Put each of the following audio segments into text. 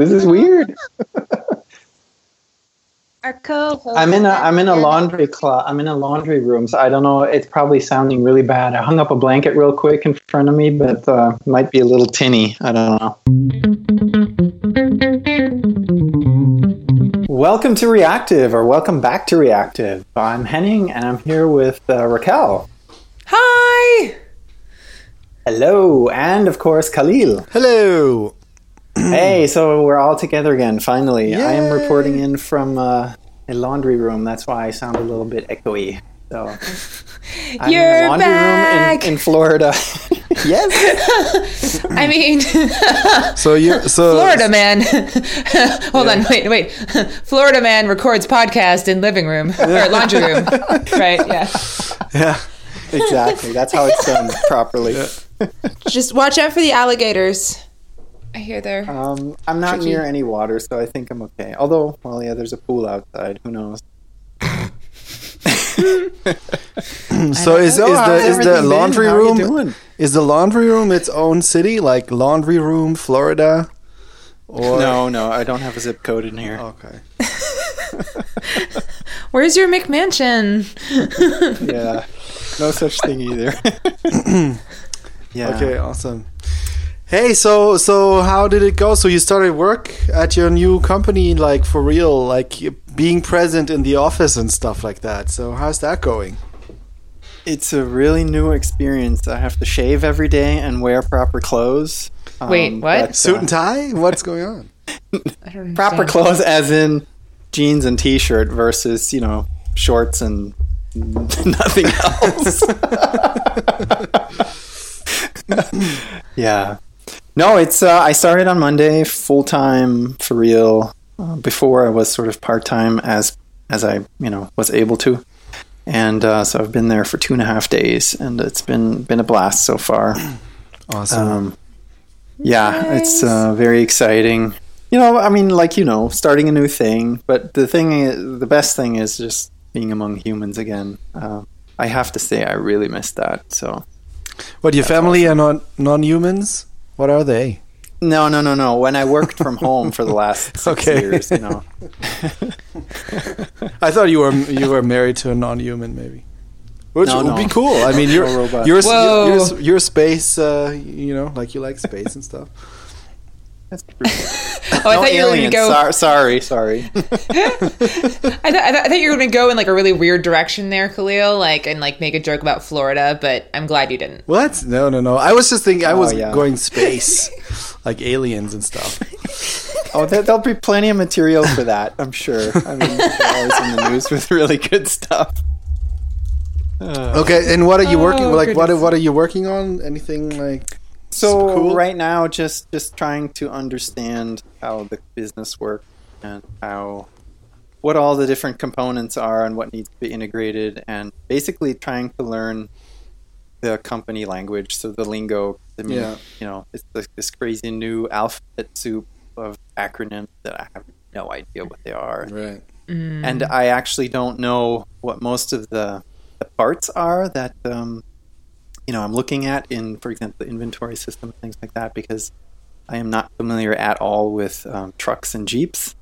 This is weird. Our co-host. I'm in a I'm in a laundry closet. I'm in a laundry room, so I don't know. It's probably sounding really bad. I hung up a blanket real quick in front of me, but uh, might be a little tinny. I don't know. Welcome to Reactive, or welcome back to Reactive. I'm Henning, and I'm here with uh, Raquel. Hi. Hello, and of course Kahlil. Hello. Hey, so we're all together again. Finally, I am reporting in from uh, a laundry room. That's why I sound a little bit echoey. So I'm You're in a laundry back. room in, in Florida. yes. I mean, So you so Florida man. Hold on, wait, wait. Florida man records podcast in living room or laundry room. right? Yeah. Yeah. Exactly. That's how it's done properly. Just watch out for the alligators. I hear they're. Um, I'm not Tricky. near any water, so I think I'm okay. Although, well, yeah, there's a pool outside. Who knows? So is So is the is the laundry How room is the laundry room its own city like laundry room Florida? Or No, no, I don't have a zip code in here. Okay. Where's your McMansion? Yeah, no such thing either. yeah. Okay, awesome. Hey, so so how did it go? So you started work at your new company like for real, like being present in the office and stuff like that. So how's that going? It's a really new experience. I have to shave every day and wear proper clothes. Wait, what? but, Suit uh, and tie? What's going on? Proper clothes, as in jeans and t-shirt, versus you know shorts and nothing else. yeah. No, it's. Uh, I started on Monday, full time for real. Uh, before I was sort of part time as as I you know was able to, and uh, so I've been there for two and a half days, and it's been been a blast so far. Awesome. Um, yeah, it's uh, very exciting. You know, I mean, like you know, starting a new thing. But the thing, is, the best thing is just being among humans again. Uh, I have to say, I really missed that. So what your family are non non humans? What are they? no, no, no, no. When I worked from home for the last six Okay. years, you know, I thought you were you were married to a non-human, maybe. Which No, would no. be cool. I mean, you're you're, you're, you're, you're space. Uh, you know, like you like space and stuff. That's true. Oh, I no thought you were going to go. Sor- sorry, sorry. I, th- I, th- I thought you were going to go in like a really weird direction there, Kahlil, like and like make a joke about Florida. But I'm glad you didn't. What? No, no, no. I was just thinking. I Oh, was yeah. going space, like aliens and stuff. oh, there, there'll be plenty of material for that. I'm sure. I mean, always in the news with really good stuff. Uh, Okay, and what are you working? Oh, Like, what what are you working on? Anything like? So cool? right now just just trying to understand how the business works and how what all the different components are and what needs to be integrated and basically trying to learn the company language so the lingo I mean, Yeah. you know it's this, this crazy new alphabet soup of acronyms that I have no idea what they are Right. and I actually don't know what most of the, the parts are that um, you know I'm looking at in, for example, the inventory system, things like that, because I am not familiar at all with um, trucks and jeeps,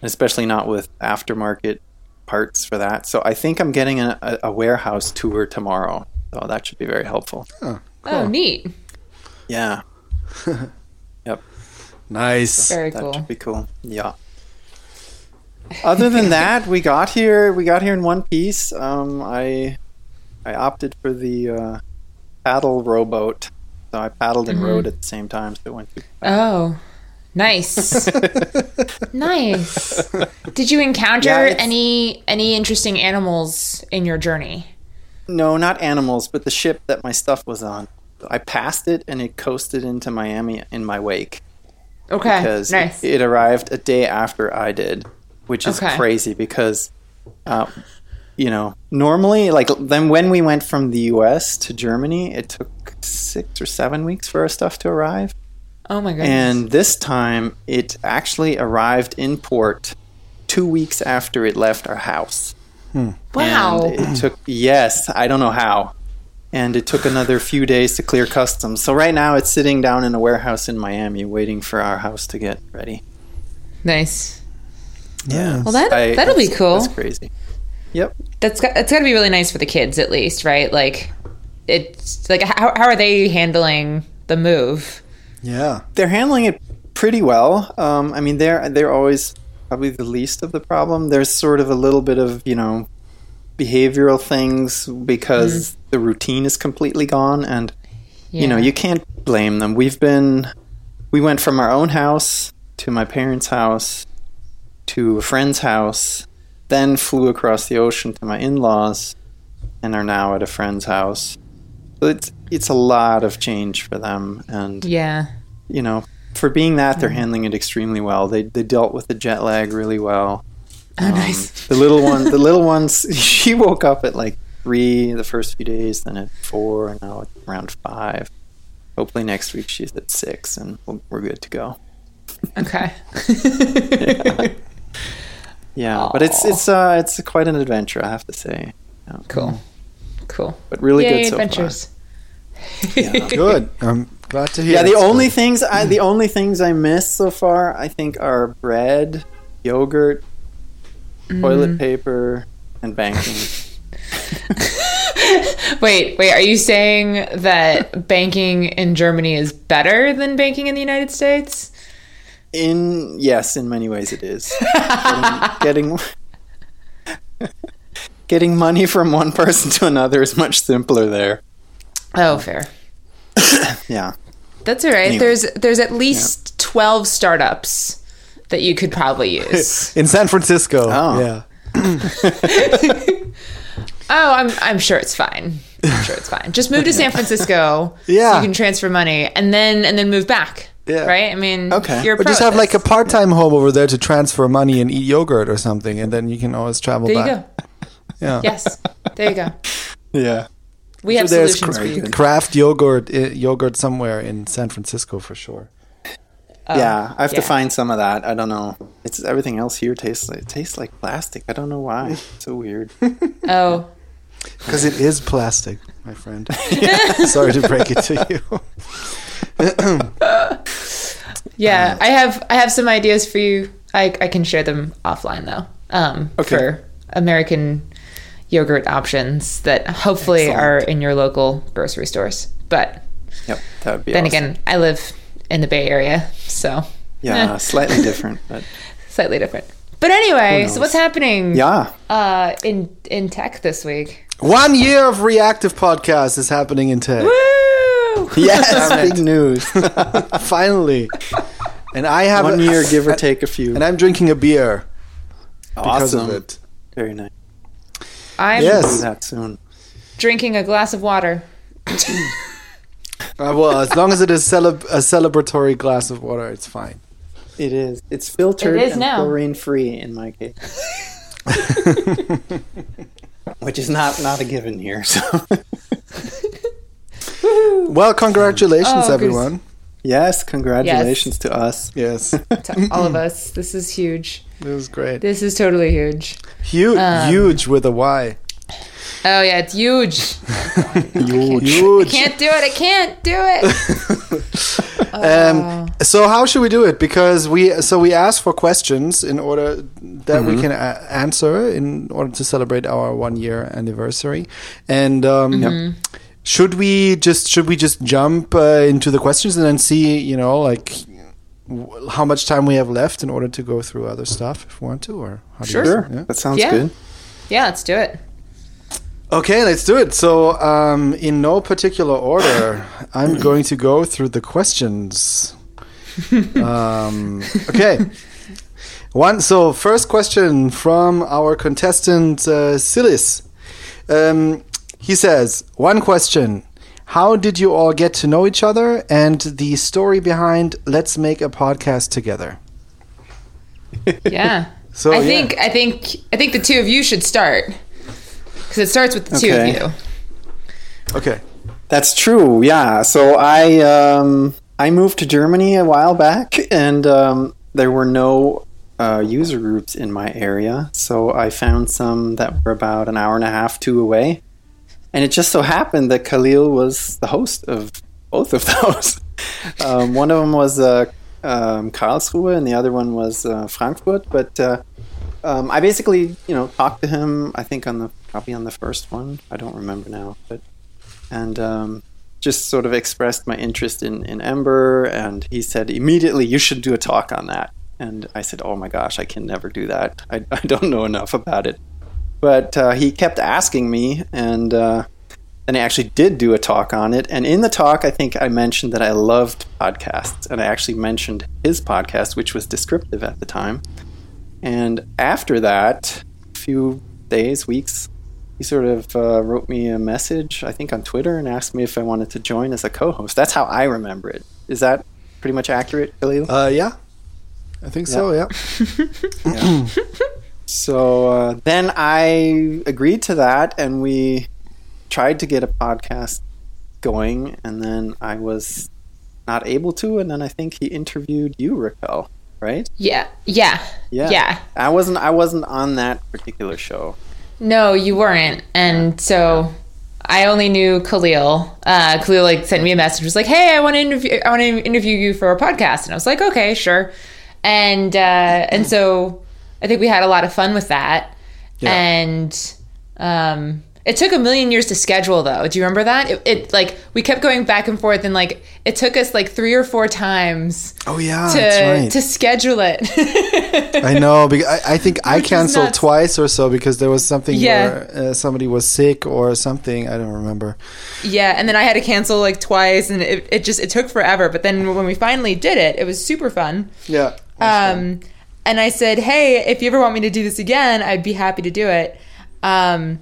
and especially not with aftermarket parts for that. So I think I'm getting a, a, a warehouse tour tomorrow, so that should be very helpful. Oh, Oh, neat. Yeah, yep. nice. Very that cool. should be cool. Yeah. Other than that, we got here. We got here in one piece. Um, I I opted for the uh, paddle rowboat, so I paddled and rowed at the same time. So it went. Oh, nice, nice. Did you encounter Yeah, any any interesting animals in your journey? No, not animals, but the ship that my stuff was on. I passed it and it coasted into Miami in my wake Okay, because nice. it, it arrived a day after I did, which is Okay. crazy because, uh, you know, normally, like then when we went from the U.S. to Germany, it took six or seven weeks for our stuff to arrive, oh my goodness. and this time it actually arrived in port two weeks after it left our house. Hmm. wow. And it took yes, I don't know how. And it took another few days to clear customs. So right now it's sitting down in a warehouse in Miami waiting for our house to get ready. Nice. Yeah. Well, that I- that'll be cool. That's crazy. Yep. That's got, that's got to be really nice for the kids, at least, right? Like, it's like how how are they handling the move? Yeah. they're handling it pretty well. Um, I mean, they're they're always probably the least of the problem. There's sort of a little bit of you know behavioral things because the routine is completely gone, and you know you can't blame them. We've been we went from our own house to my parents' house to a friend's house, then flew across the ocean to my in-laws, and are now at a friend's house. So it's it's a lot of change for them, and Yeah. you know, for being that, they're handling it extremely well. They they dealt with the jet lag really well. Oh, Um, nice. The little one, the little ones. She woke up at like three the first few days, then at four, and now it's around five. Hopefully next week she's at six, and we'll, we're good to go. Okay. Yeah, but it's it's uh it's quite an adventure, I have to say. Yeah. Cool. Cool. But really Yay, good so adventures. far. Good. I'm glad to hear. Yeah, the only good. things I the only things I miss so far, I think, are bread, yogurt, Mm. toilet paper, and banking. Wait, wait. Are you saying that banking in Germany is better than banking in the United States? In yes, in many ways it is. getting getting, getting money from one person to another is much simpler there. Oh, fair. Yeah. That's all right. Anyway. There's there's at least twelve startups that you could probably use. in San Francisco. Oh. Yeah. oh, I'm I'm sure it's fine. I'm sure it's fine. Just move to San Francisco. Yeah. So you can transfer money and then and then move back. Yeah. Right? I mean, Okay. You're a pro just at have like a part-time home over there to transfer money and eat yogurt or something, and then you can always travel There you back. go. Yeah. Yes. There you go. Yeah. We have there's solutions for cra- you. Craft yogurt, uh, yogurt somewhere in San Francisco for sure. yeah, I have yeah. to find some of that. I don't know. It's everything else here tastes like it tastes like plastic. I don't know why. It's so weird. Oh, Because it is plastic, my friend. Sorry to break it to you. yeah. I have I have some ideas for you. I I can share them offline though. Um, Okay. for American yogurt options that hopefully Excellent. are in your local grocery stores. But Yep, that would be. then awesome. again, I live in the Bay Area, so yeah, eh, slightly different, but slightly different. But anyway, so what's happening yeah. uh, in in tech this week? One year of reactive podcast is happening in tech. Woo! Yes, big news. Finally. And I have One a- year, give or take a few. And I'm drinking a beer because awesome. of it. Very nice. I'm Yes. That soon. drinking a glass of water. Uh, well, as long as it is celeb- a celebratory glass of water, it's fine. It is. It's filtered It is and now. chlorine free in my case. Which is not not a given here. So Well, congratulations, Oh, everyone. yes, congratulations to us. Yes, To all of us, this is huge. This is great. This is totally huge. Huge, Um, huge with a Y. Oh yeah, it's huge. Huge. I can't do it. I can't do it. Um, so how should we do it? Because we so we ask for questions in order that Mm-hmm. we can a- answer in order to celebrate our one year anniversary. And um, should we just should we just jump uh, into the questions and then see you know like w- how much time we have left in order to go through other stuff if we want to or how do you- Sure. yeah? That sounds Yeah. good. Yeah, let's do it. Okay, let's do it. So, um, in no particular order, I'm going to go through the questions. um, okay. One. So, first question from our contestant uh, Silis. Um, he says, one question: How did you all get to know each other, and the story behind "Let's make a podcast together"? Yeah. So, I yeah. think I think I think the two of you should start because it starts with the two of you. Okay. That's true. Yeah. So I um, I moved to Germany a while back, and um, there were no uh, user groups in my area. So I found some that were about an hour and a half, two away, and it just so happened that Kahlil was the host of both of those. um, one of them was a, um, Karlsruhe, and the other one was uh, Frankfurt. But uh, um, I basically, you know, talked to him. I think on the probably on the first one. I don't remember now, but and um, just sort of expressed my interest in in Ember, and he said immediately, "You should do a talk on that." And I said, "Oh my gosh, I can never do that. I, I don't know enough about it." But uh, he kept asking me, and uh, then I actually did do a talk on it. And in the talk, I think I mentioned that I loved podcasts, and I actually mentioned his podcast, which was descriptive at the time. And after that, a few days, weeks, he sort of uh, wrote me a message, I think on Twitter, and asked me if I wanted to join as a co-host. That's how I remember it. Is that pretty much accurate, Kahlil? Uh, yeah, I think so. Yeah. Yeah. so uh, then I agreed to that, and we tried to get a podcast going, and then I was not able to, and then I think he interviewed you, Raquel, right? Yeah. Yeah. Yeah. Yeah. I wasn't. I wasn't on that particular show. No, you weren't. And so I only knew Kahlil. Uh, Kahlil like sent me a message, was like, "Hey, I want to interview. I want to interview you for a podcast." And I was like, "Okay, sure." And uh, and so I think we had a lot of fun with that. Yeah. And um, it took a million years to schedule, though. Do you remember that? It, it like we kept going back and forth, and like it took us like three or four times Oh yeah, to that's right. to schedule it. I know. Because I, I think I Which is canceled twice or so because there was something Yeah. where uh, somebody was sick or something. I don't remember. Yeah, and then I had to cancel like twice, and it, it just it took forever. But then when we finally did it, it was super fun. Yeah. Um, and I said, "Hey, if you ever want me to do this again, I'd be happy to do it." Um,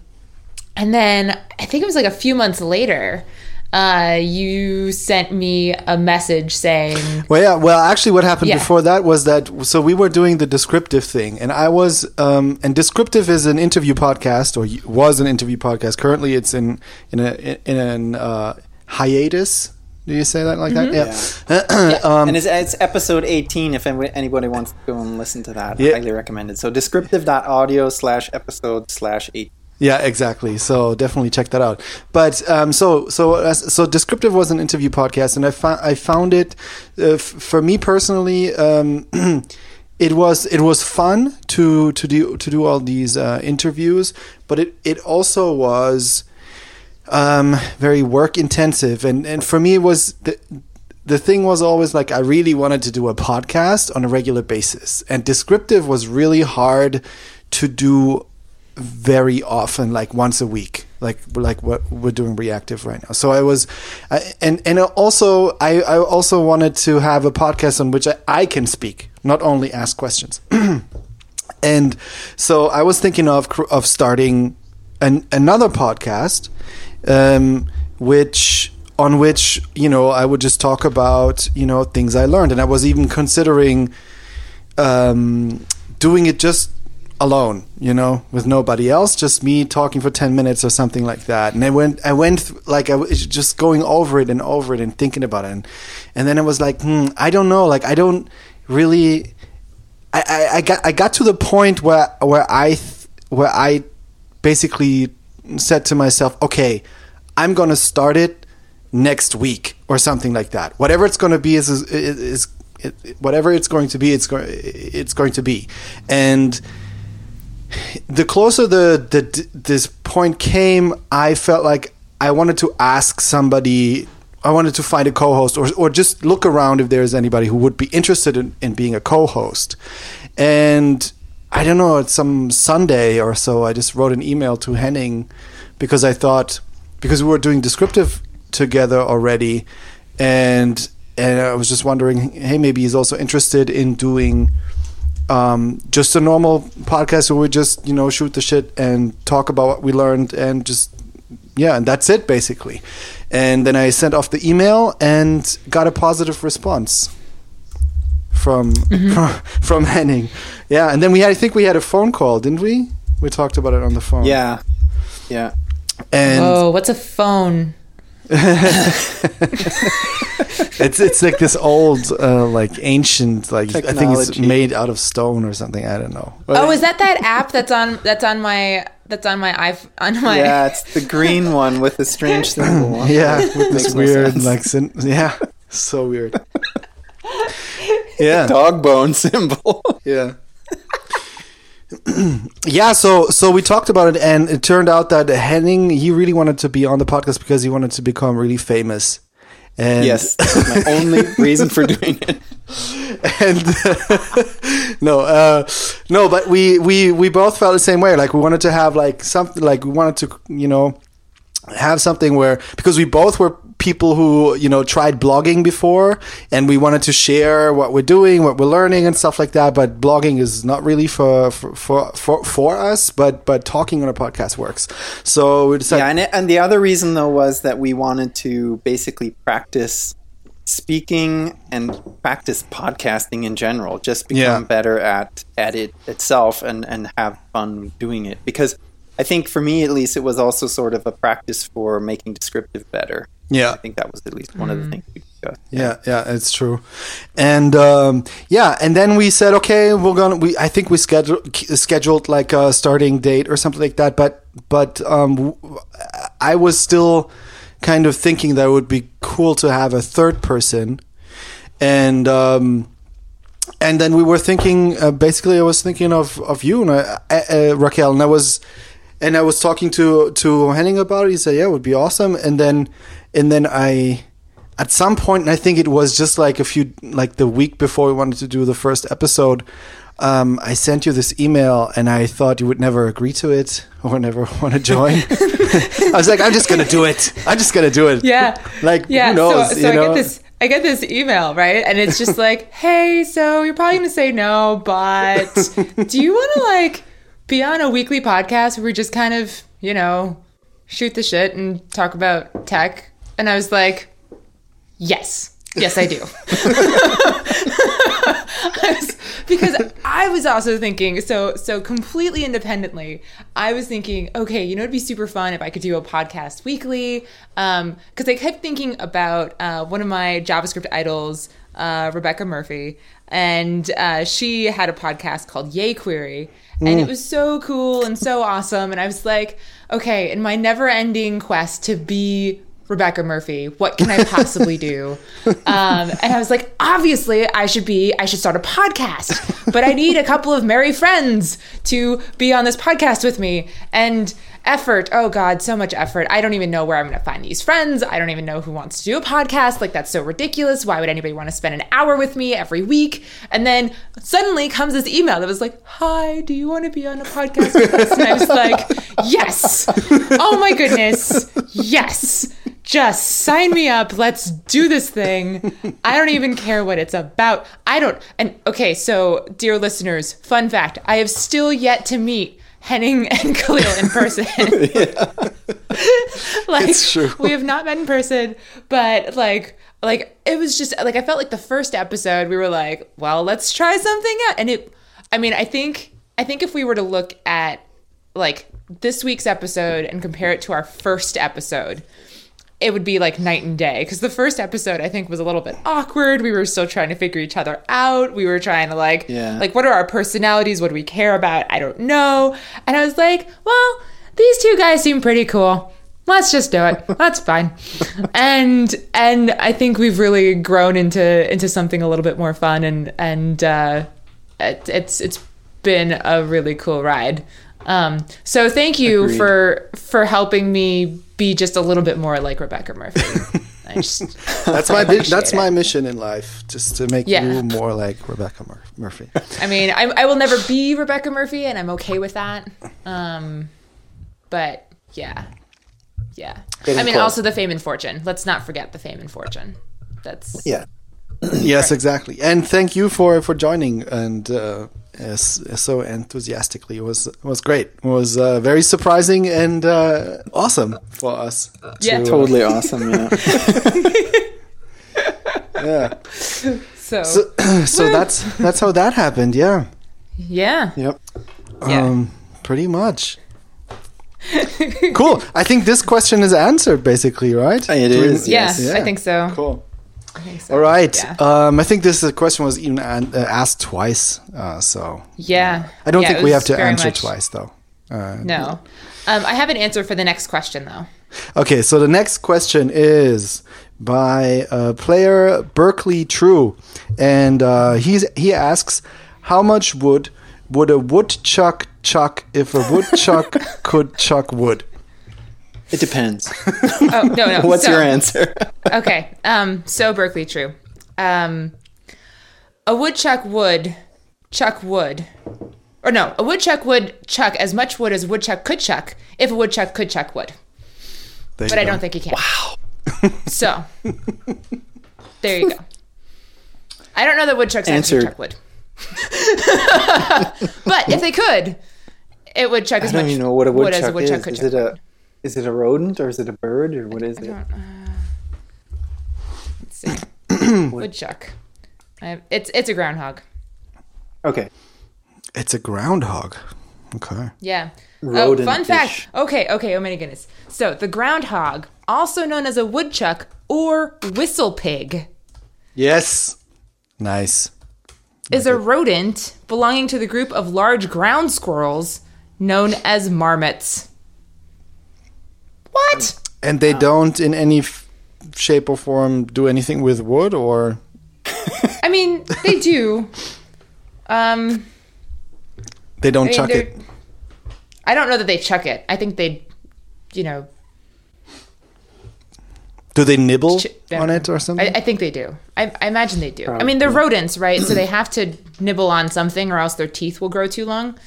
and then I think it was like a few months later, uh, you sent me a message saying, Well, yeah. Well, actually, what happened Yeah. before that was that so we were doing the descriptive thing, and I was um, and descriptive is an interview podcast or was an interview podcast. Currently, it's in in a in an uh, hiatus. Do you say that like that? Yeah. um, and it's, it's episode 18 if anybody wants to go and listen to that. Yeah. Highly recommended. So descriptive.audio slash episode slash 8. Yeah, exactly. So definitely check that out. But um, so so so descriptive was an interview podcast, and I found I found it uh, f- for me personally. Um, it was it was fun to to do to do all these uh, interviews, but it it also was um, very work intensive, and and for me it was the the thing was always like I really wanted to do a podcast on a regular basis, and descriptive was really hard to do very often, like once a week, like like what we're doing reactive right now. So I was, I, and and also I I also wanted to have a podcast on which I, I can speak, not only ask questions. and so I was thinking of of starting an, another podcast, um, which on which you know I would just talk about you know things I learned, and I was even considering um, doing it just alone, you know, with nobody else, just me talking for ten minutes or something like that. And I went, I went th- like I was just going over it and over it and thinking about it, and, and then I was like, hmm, I don't know, like I don't really. I, I, I got I got to the point where where I th- where I basically said to myself, okay, I'm gonna start it next week or something like that. Whatever it's gonna be is is, is it, whatever it's going to be, it's going it's going to be, and the closer the, the this point came, I felt like I wanted to ask somebody. I wanted to find a co-host, or or just look around if there's anybody who would be interested in, in being a co-host. And I don't know, it's some Sunday or so. I just wrote an email to Henning because I thought because we were doing descriptive together already, and and I was just wondering, hey, maybe he's also interested in doing um, just a normal podcast where we just you know shoot the shit and talk about what we learned and just yeah, and that's it basically. And then I sent off the email and got a positive response from from, from Henning. Yeah, and then we had I think we had a phone call, didn't we? We talked about it on the phone. Yeah. Yeah. and "Oh, what's a phone?" it's it's like this old uh, like ancient like I think it's made out of stone or something. I don't know. Oh, is that that app that's on that's on my that's on my iPhone on my Yeah, it's the green one with the strange symbol. yeah, with this Makes no weird like syn- yeah, so weird. Yeah. dog bone symbol. Yeah. yeah, so so we talked about it, and it turned out that Henning he really wanted to be on the podcast because he wanted to become really famous. And yes, that's my only reason for doing it. and no, uh, no, but we we we both felt the same way. Like we wanted to have like something, like we wanted to, you know, have something where because we both were people who you know tried blogging before and we wanted to share what we're doing what we're learning and stuff like that but blogging is not really for for for, for, for us but but talking on a podcast works so we decided Yeah, and, it, and the other reason though was that we wanted to basically practice speaking and practice podcasting in general, just become Yeah. better at at it itself and and have fun doing it. Because I think for me at least, it was also sort of a practice for making descriptive better. Yeah. I think that was at least one of the things we discussed. yeah yeah it's true. And um yeah and then we said okay we're gonna we i think we scheduled scheduled like a starting date or something like that but but um w- i was still kind of thinking that it would be cool to have a third person. And um and then we were thinking uh, basically i was thinking of of you and uh, uh, raquel and i was and i was talking to to henning about it. He said yeah it would be awesome. And then and then i at some point and i think it was just like a few like the week before we wanted to do the first episode um, I sent you this email and I thought you would never agree to it or never want to join. I was like, I'm just gonna do it. I'm just gonna do it. Yeah. Like yeah. who knows? so so you I get this I get this email, right? And it's just like, hey, so you're probably gonna say no, but do you wanna like be on a weekly podcast where we just kind of, you know, shoot the shit and talk about tech? And I was like, Yes. Yes, I do. I was- because I was also thinking so so completely independently. I was thinking, okay, you know, it'd be super fun if I could do a podcast weekly. Um, because I kept thinking about uh, one of my JavaScript idols, uh, Rebecca Murphey, and uh, she had a podcast called yayQuery, and it was so cool and so awesome. And I was like, okay, in my never-ending quest to be Rebecca Murphey. What can I possibly do? Um, and I was like, obviously, I should be, I should start a podcast, but I need a couple of merry friends to be on this podcast with me. And effort, oh God, so much effort. I don't even know where I'm going to find these friends. I don't even know who wants to do a podcast. Like, that's so ridiculous. Why would anybody want to spend an hour with me every week? And then suddenly comes this email that was like, hi, do you want to be on a podcast with us? And I was like, yes. Oh my goodness. Yes just sign me up. Let's do this thing. I don't even care what it's about. I don't. And okay, so dear listeners, fun fact I have still yet to meet Henning and Kahlil in person. like, It's true. we have not met in person, but like, like it was just like I felt like the first episode we were like, well, let's try something out, and it. I mean, I think I think if we were to look at like this week's episode and compare it to our first episode, it would be like night and day because the first episode I think was a little bit awkward. We were still trying to figure each other out. We were trying to like Yeah. like what are our personalities? What do we care about? I don't know. And I was like, well, these two guys seem pretty cool. Let's just do it. That's fine. and and I think we've really grown into into something a little bit more fun and and uh, it, it's it's been a really cool ride. Um, so thank you Agreed. for for helping me be just a little bit more like Rebecca Murphey. Just, That's my bi- that's it. my mission in life, just to make Yeah. you more like Rebecca Mur- Murphey. I mean, I, I will never be Rebecca Murphey, and I'm okay with that. Um, but yeah, yeah. Getting I mean, close. also the fame and fortune. Let's not forget the fame and fortune. That's Yeah. yes, exactly. And thank you for for joining and uh, as, so enthusiastically. It was it was great. It was uh, very surprising and uh, awesome for us. Yeah, to, uh, Totally awesome. Yeah. yeah. so, So, so that's that's how that happened. Yeah. yeah. yep. Yeah. Um, pretty much. cool. I think this question is answered basically, right? It Do is, Yeah, yes. Yeah. I think so. Cool. I think so. All right. Yeah. Um, I think this uh, question was even an- uh, asked twice. Uh, so yeah. I don't Yeah, think we have to answer much- twice, though. Uh, No. Um, I have an answer for the next question, though. Okay, so the next question is by uh, player Berkeley True, and uh, he's he asks, "How much wood would a woodchuck chuck if a woodchuck could chuck wood?" It depends. Oh no, no. What's So- your answer? okay. Um. So Berkeley, true. Um. A woodchuck would chuck wood, or no, a woodchuck would chuck as much wood as a woodchuck could chuck if a woodchuck could chuck wood. There But I go. don't think he can. Wow. so there you go. I don't know that woodchucks actually Answered. chuck wood. but if they could, it would chuck I as don't much even know what a wood as a woodchuck woodchuck is. could Is chuck it a wood. Is it a rodent or is it a bird or what is it? Uh, let's see. woodchuck. I, it's it's a groundhog. Okay. It's a groundhog. Okay. Yeah. Oh, Rodent-ish. fun fact. Okay, okay. Oh my goodness. So the groundhog, also known as a woodchuck or whistle pig, Yes. Nice. is a rodent belonging to the group of large ground squirrels known as marmots. What? And they don't, in any f- shape or form, do anything with wood, or I mean, they do. Um, they don't I mean, chuck they're- it. I don't know that they chuck it. I think they, you know, Do they nibble ch- on it or something? I, I think they do. I, I imagine they do. I mean, they're rodents, right? so they have to nibble on something, or else their teeth will grow too long.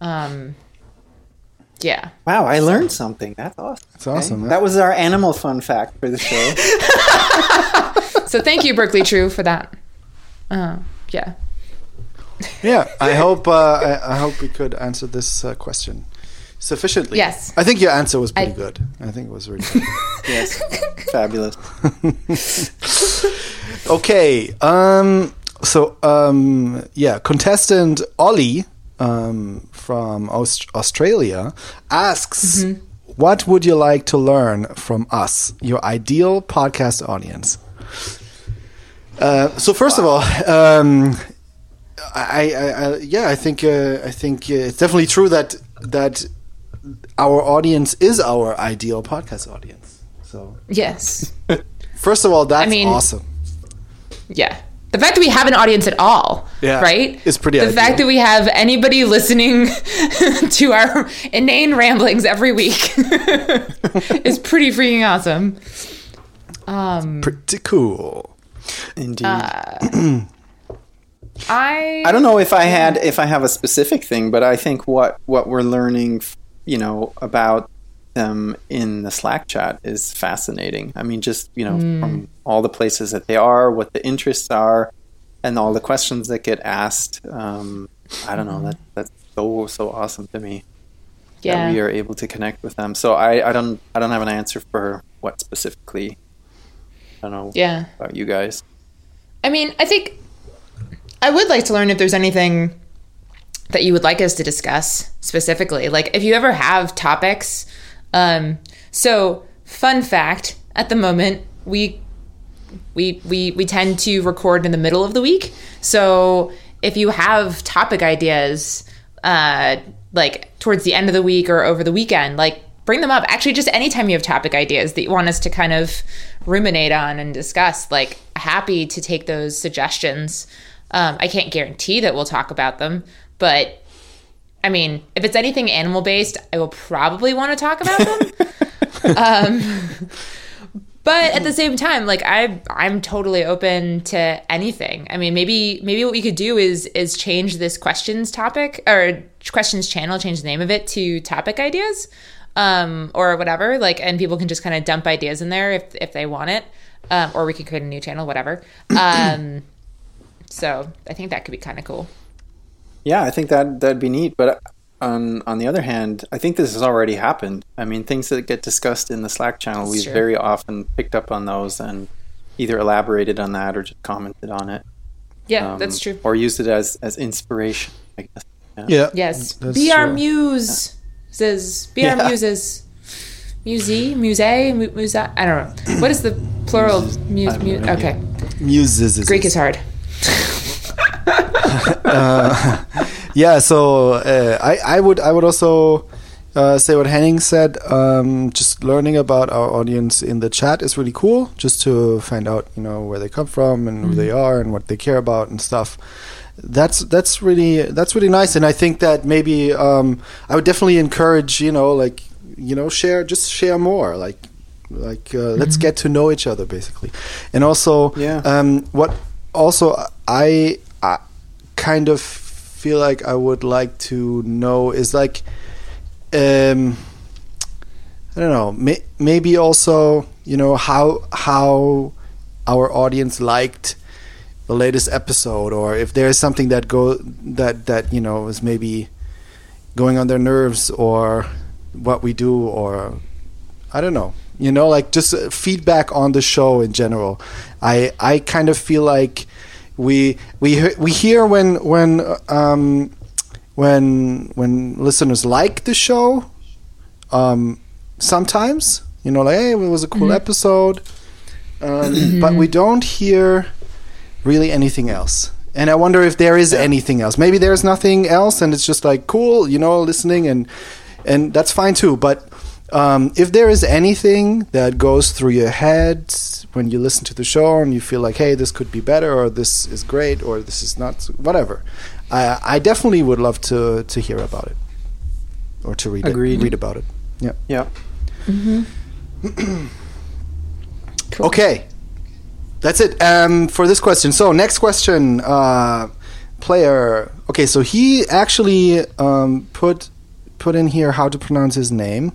Um, yeah. Wow, I learned something. That's awesome. It's awesome. That was our animal fun fact for the show. So thank you, Berkeley True, for that. Uh, yeah. yeah, I hope uh, I, I hope we could answer this uh, question sufficiently. Yes. I think your answer was pretty I- good. I think it was really good. yes. Fabulous. okay. Um. So um. Yeah. Contestant Ollie um from Aust- Australia asks, "What would you like to learn from us, your ideal podcast audience?" Uh, so first of all, um, I, I, I yeah, I think uh, I think uh, it's definitely true that that our audience is our ideal podcast audience. So Yes. first of all, that's mean- awesome. Yeah. The fact that we have an audience at all, Yeah, right? is pretty The ideal. fact that we have anybody listening to our inane ramblings every week is pretty freaking awesome. Um, Pretty cool. Indeed. Uh, I I don't know if I had if I have a specific thing, but I think what what we're learning, you know, about them in the Slack chat is fascinating. I mean, just you know, from all the places that they are, what the interests are, and all the questions that get asked. Um, I don't know. That that's so so awesome to me yeah. that we are able to connect with them. So I I don't I don't have an answer for what specifically. I don't know yeah. about you guys. I mean, I think I would like to learn if there's anything that you would like us to discuss specifically. Like if you ever have topics. Um, so fun fact, at the moment, we we we we tend to record in the middle of the week. So if you have topic ideas uh like towards the end of the week or over the weekend, like bring them up. Actually just anytime you have topic ideas that you want us to kind of ruminate on and discuss, like happy to take those suggestions. Um, I can't guarantee that we'll talk about them, but I mean, if it's anything animal based, I will probably want to talk about them. um, but at the same time, like I, I'm totally open to anything. I mean, maybe maybe what we could do is is change this questions topic or questions channel, change the name of it to topic ideas, um, or whatever. Like, and people can just kind of dump ideas in there if if they want it, um, or we could create a new channel, whatever. Um, so I think that could be kind of cool. Yeah, I think that that'd be neat. But on on the other hand, I think this has already happened. I mean, things that get discussed in the Slack channel, we've true. very often picked up on those and either elaborated on that or just commented on it. Yeah, um, that's true. Or used it as as inspiration. I guess. Yeah. Yes. That's be our true. muse. Says be our muses. Muse, muse, muse. I don't know. What is the plural? Muse, I muse. Okay. Muses. Greek is hard. yeah so uh, I, I would i would also uh, say what Henning said. Um, just learning about our audience in the chat is really cool. Just to find out, you know, where they come from and who they are and what they care about and stuff. That's that's really that's really nice. And I think that maybe um, I would definitely encourage, you know, like you know, share just share more, like like uh, let's get to know each other basically, and also Yeah. um, what also I kind of feel like I would like to know is like um I don't know may, maybe also you know how how our audience liked the latest episode or if there's something that go that that you know is maybe going on their nerves or what we do or I don't know you know like just uh, feedback on the show in general. I I kind of feel like we we we hear when when um when when listeners like the show um sometimes you know like hey it was a cool episode um, but we don't hear really anything else. And i wonder if there is anything else. Maybe there's nothing else and it's just like cool you know listening and and that's fine too but um, if there is anything that goes through your head when you listen to the show and you feel like hey this could be better or this is great or this is not whatever i, I definitely would love to to hear about it or to read Agreed. it read about it yeah Yeah. Okay, that's it um, for this question. So next question, uh, player. Okay, so he actually um, put put in here how to pronounce his name,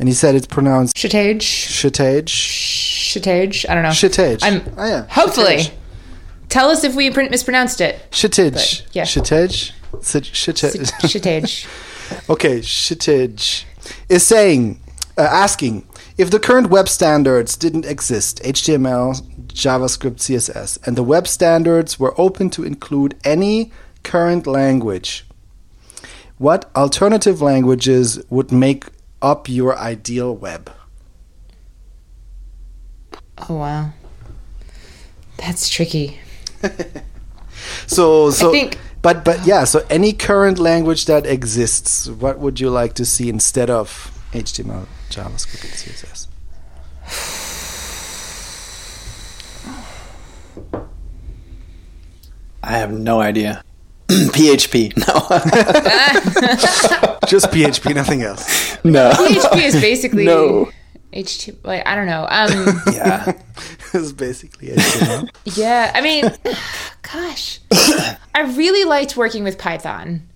and he said it's pronounced Shitage. Shitage. Shitage. I don't know. Shitage. I'm oh, yeah. hopefully. Shitage. Tell us if we pr- mispronounced it. Shitage. But, yeah. Shitage. Shitage. Shitage. Okay, Shitage is saying, uh, asking if the current web standards didn't exist, HTML, JavaScript, CSS, and the web standards were open to include any current language, what alternative languages would make up your ideal web? Oh wow, that's tricky. So, so, think- but, but yeah. So, any current language that exists, what would you like to see instead of HTML, JavaScript, and CSS? I have no idea. PHP. No. Just PHP, nothing else. no. PHP is basically No. HTML. Like I don't know. Um, Yeah. it's basically HTML. yeah, I mean, gosh, I really liked working with Python.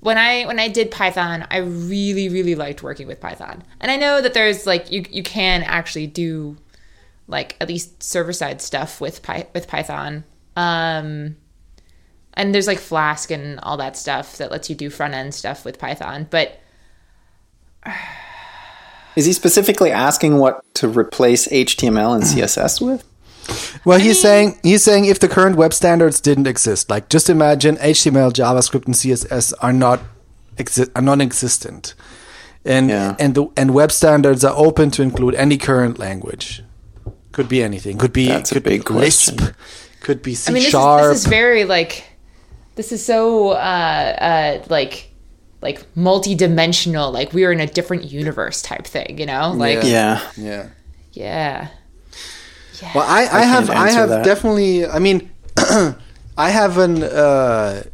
When I when I did Python, I really really liked working with Python. And I know that there's like you you can actually do like at least server side stuff with Py- with Python. Um, and there's like Flask and all that stuff that lets you do front end stuff with Python. But Is he specifically asking what to replace HTML and mm. CSS with? Well, he's saying he's saying if the current web standards didn't exist, like just imagine HTML, JavaScript, and CSS are not exi- are non-existent, and Yeah. and the and web standards are open to include any current language. Could be anything. Could be That's a could big be Lisp. question. Could be C I mean, this sharp. is, this is very like this is so uh, uh, like like multi-dimensional. Like we are in a different universe type thing, you know? Like yeah, Yeah. yeah. yeah. Well, I, I, have I have that. definitely. I mean, I have an uh,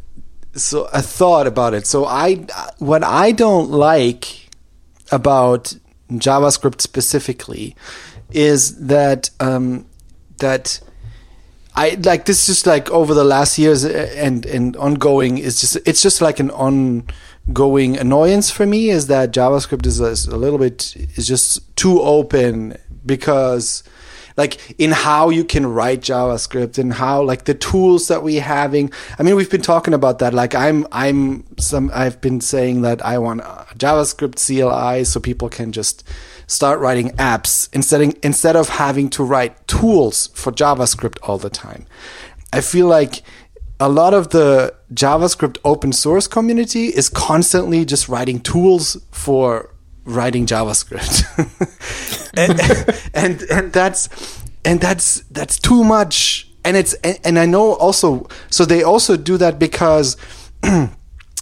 so a thought about it. So I what I don't like about JavaScript specifically is that um, that I like this just like over the last years uh, and and ongoing is just it's just like an ongoing annoyance for me is that JavaScript is a, is a little bit is just too open because like in how you can write JavaScript and how like the tools that we having I mean we've been talking about that like I'm I'm some I've been saying that I want JavaScript CLI so people can just start writing apps instead instead of having to write tools for JavaScript all the time. I feel like a lot of the JavaScript open source community is constantly just writing tools for writing JavaScript. and, and and that's and that's that's too much. And it's and, and I know also so they also do that because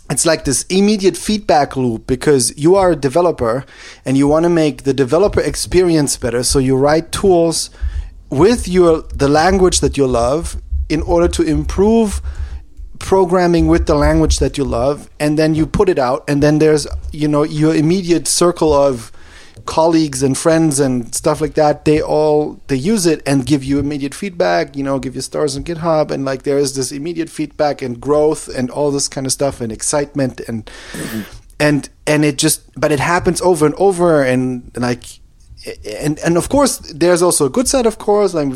it's like this immediate feedback loop because you are a developer and you want to make the developer experience better. So you write tools with your the language that you love in order to improve programming with the language that you love and then you put it out and then there's you know your immediate circle of colleagues and friends and stuff like that they all they use it and give you immediate feedback you know give you stars on github and like there is this immediate feedback and growth and all this kind of stuff and excitement and mm-hmm. and and it just but it happens over and over and, and like and and of course there's also a good side of course like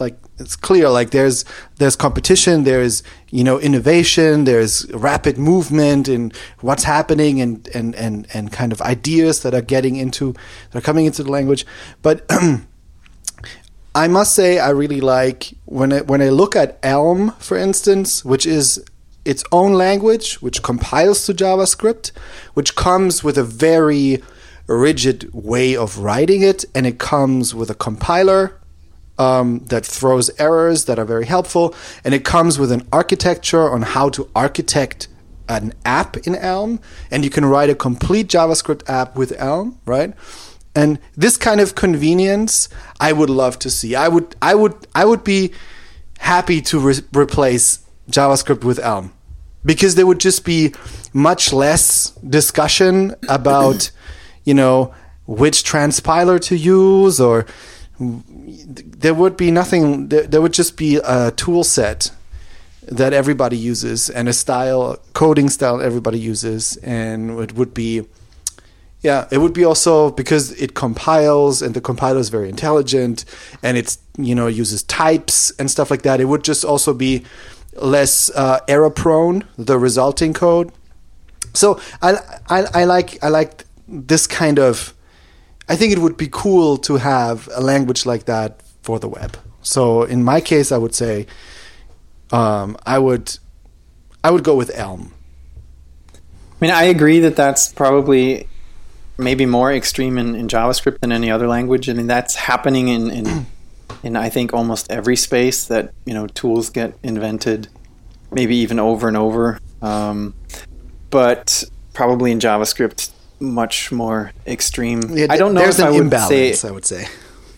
like it's clear like there's there's competition there's you know innovation there's rapid movement in what's happening and and and and kind of ideas that are getting into that are coming into the language. But I must say I really like when I, when I look at Elm for instance which is its own language which compiles to JavaScript which comes with a very rigid way of writing it, and it comes with a compiler um, that throws errors that are very helpful, and it comes with an architecture on how to architect an app in Elm, and you can write a complete JavaScript app with Elm, right? And this kind of convenience, I would love to see. I would, I would, I would be happy to re- replace JavaScript with Elm because there would just be much less discussion about you know, which transpiler to use, or there would be nothing, there, would just be a tool set that everybody uses and a style, coding style everybody uses, and it would be. Yeah, it would be also because it compiles and the compiler is very intelligent and it's you know uses types and stuff like that. It would just also be less uh, error prone the resulting code. So I, I I like I like this kind of I think it would be cool to have a language like that for the web. So in my case, I would say um, I would I would go with Elm. I mean, I agree that that's probably maybe more extreme in, in JavaScript than any other language. I mean, that's happening in, in in I think almost every space that you know tools get invented, maybe even over and over. Um, but probably in JavaScript, much more extreme. Yeah, I don't know if I would imbalance, say. I would say.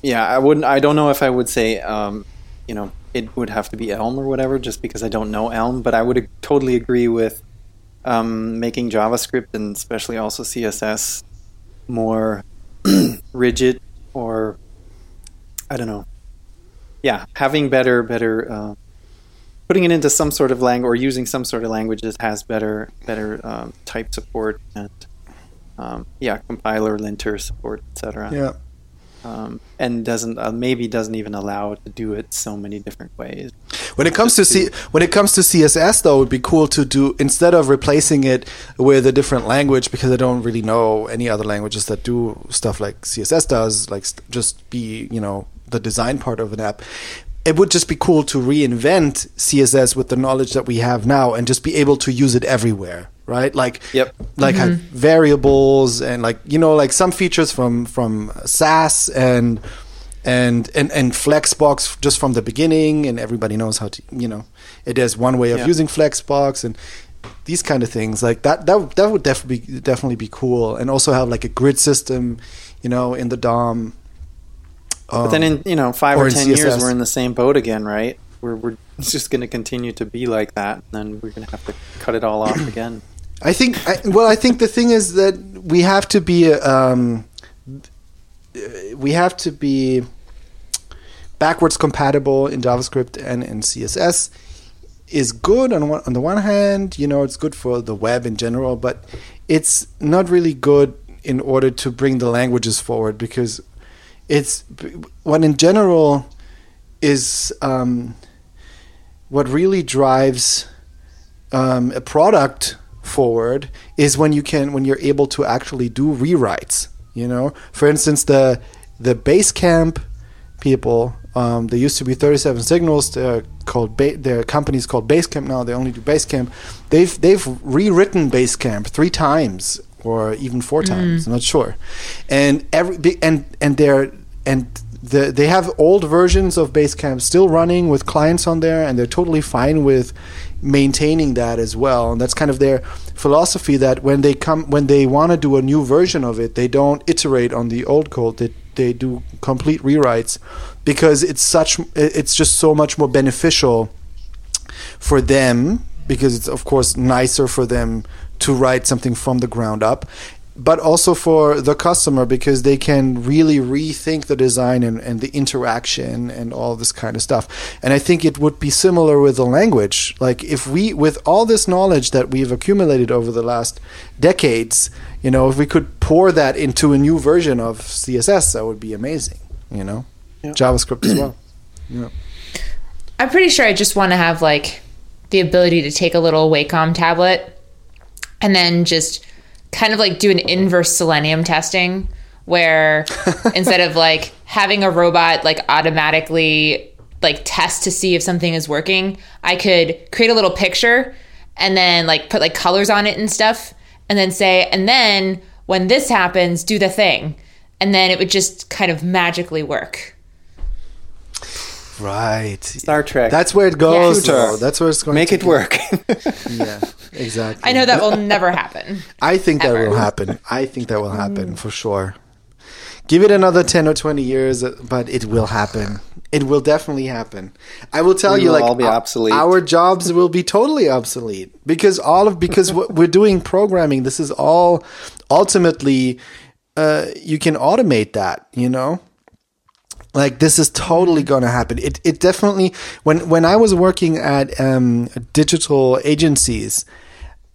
Yeah, I wouldn't. I don't know if I would say. Um, you know, it would have to be Elm or whatever, just because I don't know Elm. But I would totally agree with um, making JavaScript and especially also CSS more rigid or I don't know. Yeah, having better better uh, putting it into some sort of language or using some sort of language that has better better um, type support and um, yeah, compiler, linter support, etc. Yeah. Um, and doesn't uh, maybe doesn't even allow to do it so many different ways. When it comes to C- when it comes to CSS, though, it would be cool to do instead of replacing it with a different language because I don't really know any other languages that do stuff like CSS does, like st- just be you know the design part of an app. It would just be cool to reinvent CSS with the knowledge that we have now and just be able to use it everywhere right? Like, yep. like mm-hmm. have variables and like you know like some features from from Sass and and and and Flexbox just from the beginning, and everybody knows how to you know it is one way of using Flexbox and these kind of things like that that that would definitely be, definitely be cool and also have like a grid system you know in the dom um, but then in you know five or, or ten years we're in the same boat again right we're, we're just going to continue to be like that and then we're going to have to cut it all off again I think. I, well, I think the thing is that we have to be. Um, we have to be backwards compatible in JavaScript and in CSS. Is good on one, on the one hand, you know, it's good for the web in general, but it's not really good in order to bring the languages forward because it's what in general is um, what really drives um, a product forward is when you can when you're able to actually do rewrites you know? For instance the the basecamp people um, there used to be 37 signals they're called ba- their companies called basecamp now they only do basecamp they've they've rewritten basecamp three times or even four times mm. i'm not sure. And every and and they're and the, they have old versions of Basecamp still running with clients on there, and they're totally fine with maintaining that as well. And that's kind of their philosophy that when they come when they want to do a new version of it they don't iterate on the old code. They, they do complete rewrites because it's such it's just so much more beneficial for them because it's of course nicer for them to write something from the ground up but also for the customer because they can really rethink the design and, and the interaction and all this kind of stuff. And I think it would be similar with the language. Like if we, with all this knowledge that we've accumulated over the last decades, you know, if we could pour that into a new version of CSS, that would be amazing. You know, Yeah. JavaScript as well. Yeah. I'm pretty sure I just want to have like the ability to take a little Wacom tablet and then just kind of like do an inverse selenium testing where instead of like having a robot like automatically like test to see if something is working, I could create a little picture and then like put like colors on it and stuff and then say and then when this happens, do the thing. And then it would just kind of magically work. Right. Star Trek. That's where it goes. Computer. though. That's where it's going Make to it work. Yeah, exactly. I know that will never happen. I think that will happen. I think that will happen for sure. Give it another 10 or 20 years, uh, but it will happen. It will definitely happen. I will tell We you will like all be our- obsolete. Our jobs will be totally obsolete because all of because what we're doing programming, this is all ultimately uh, you can automate that, you know? Like this is totally going to happen. It it definitely when when i was working at um, digital agencies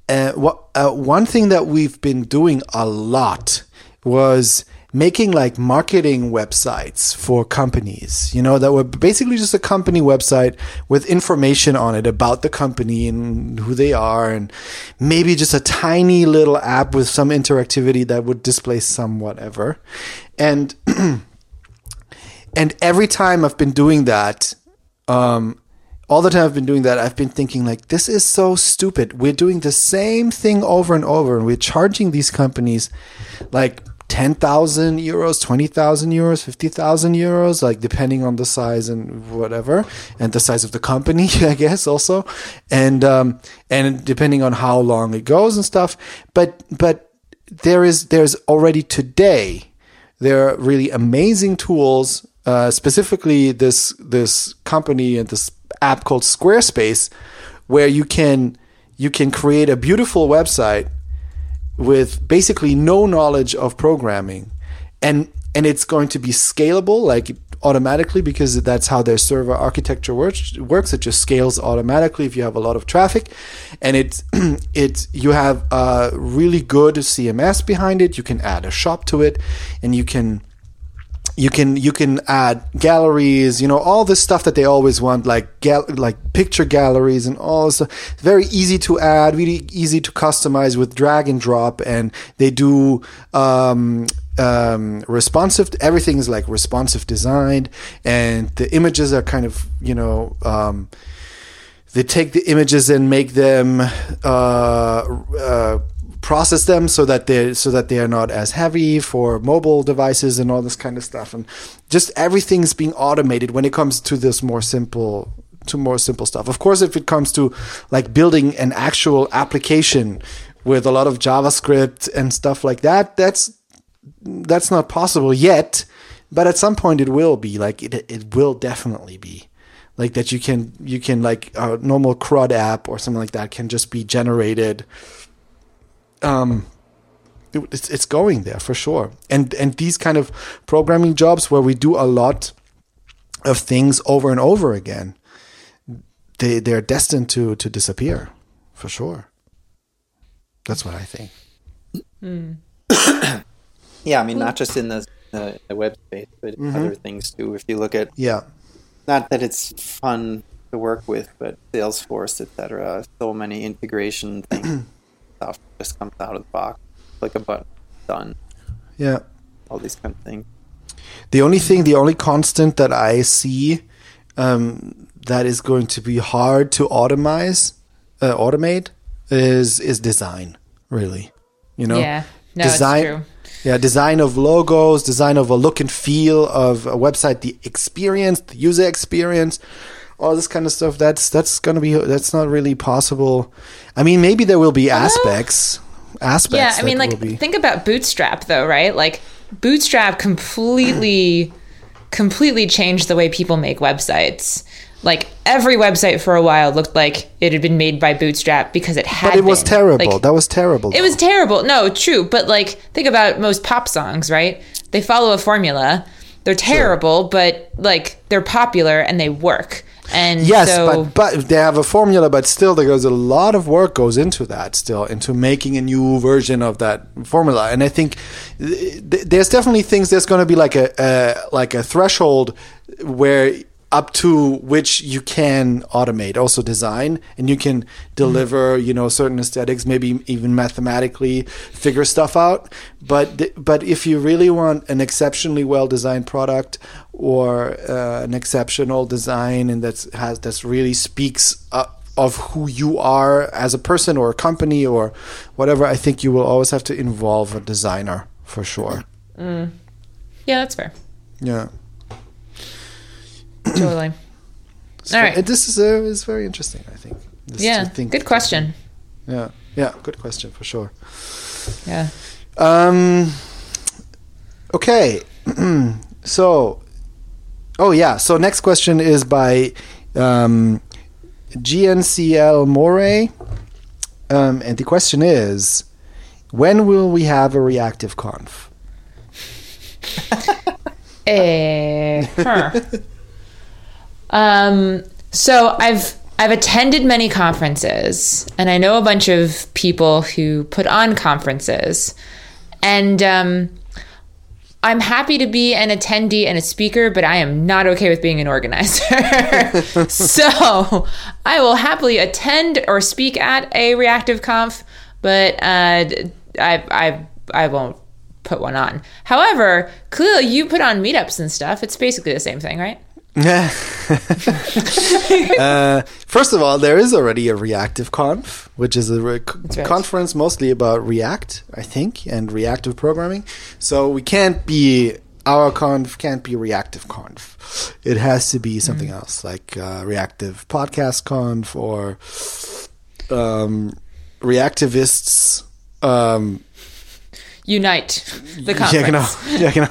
uh, what uh, one thing that we've been doing a lot was making like marketing websites for companies you know that were basically just a company website with information on it about the company and who they are and maybe just a tiny little app with some interactivity that would display some whatever. And and every time I've been doing that, um, all the time I've been doing that, I've been thinking like, this is so stupid. We're doing the same thing over and over, and we're charging these companies like ten thousand euros, twenty thousand euros, fifty thousand euros, like depending on the size and whatever, and the size of the company, I guess also, and um, and depending on how long it goes and stuff. But but there is there's already today there are really amazing tools uh, specifically this this company and this app called squarespace where you can you can create a beautiful website with basically no knowledge of programming. And and it's going to be scalable like automatically because that's how their server architecture works works. It just scales automatically if you have a lot of traffic. And it's it's you have a really good CMS behind it. You can add a shop to it and you can you can you can add galleries you know all this stuff that they always want like gal- like picture galleries and all stuff. very easy to add really easy to customize with drag and drop and they do um, um, responsive everything is like responsive designed and the images are kind of you know um, they take the images and make them uh, uh, process them so that they so that they are not as heavy for mobile devices and all this kind of stuff. And just everything's being automated when it comes to this more simple to more simple stuff. Of course if it comes to like building an actual application with a lot of javascript and stuff like that that's that's not possible yet. But at some point it will be like it, it will definitely be. Like that you can you can like a normal crud app or something like that can just be generated um it's, it's going there for sure. And and these kind of programming jobs where we do a lot of things over and over again they they're destined to to disappear for sure. That's what i think. Yeah, I mean, not just in the, the, the web space, but other things too. If you look at, yeah. not that it's fun to work with, but Salesforce, etc. So many integration things, stuff just comes out of the box. Click a button, done. yeah All these kind of things. The only thing, the only constant that I see um, that is going to be hard to automize, uh, automate, is is design. Really, you know, Yeah. No, design. it's true. Yeah, design of logos, design of a look and feel of a website, the experience, the user experience, all this kind of stuff. That's that's gonna be that's not really possible. I mean, maybe there will be oh. aspects aspects. Yeah, I mean, like be- think about Bootstrap though, right? Like Bootstrap completely, completely changed the way people make websites. Like every website for a while looked like it had been made by Bootstrap because it had. but it was been. terrible. Like, that was terrible. it was terrible. No, true. But like, think about most pop songs, right? They follow a formula. They're terrible, but like they're popular and they work. And Yes, so, but but they have a formula, but still there goes a lot of work goes into that still into making a new version of that formula. And I think th- th- there's definitely things there's going to be like a, a like a threshold where up to which you can automate also design and you can deliver you know certain aesthetics maybe even mathematically figure stuff out. But but if you really want an exceptionally well designed product or uh, an exceptional design and that's has that's really speaks uh, of who you are as a person or a company or whatever i think you will always have to involve a designer for sure. Yeah, that's fair. yeah Totally. So All right. this is uh, is very interesting i think This Yeah. think- Good question. yeah yeah good question for sure Yeah. Um. Okay. so. Oh yeah. So next question is by um, GNCL Moray, um, and the question is, when will we have a reactive conf? Eh, huh. um, so I've I've attended many conferences, and I know a bunch of people who put on conferences, and um, I'm happy to be an attendee and a speaker, but I am not okay with being an organizer. so I will happily attend or speak at a reactive conf, but uh, I I I won't put one on. However, clearly you put on meetups and stuff. It's basically the same thing, right? uh, first of all, there is already a reactive conf, which is a re- right. conference mostly about React, I think, and reactive programming. So we can't be our conf can't be reactive conf. It has to be something else, like uh, reactive podcast conf or um, reactivists. Um, Unite the yeah, conference. genau. Ja, genau.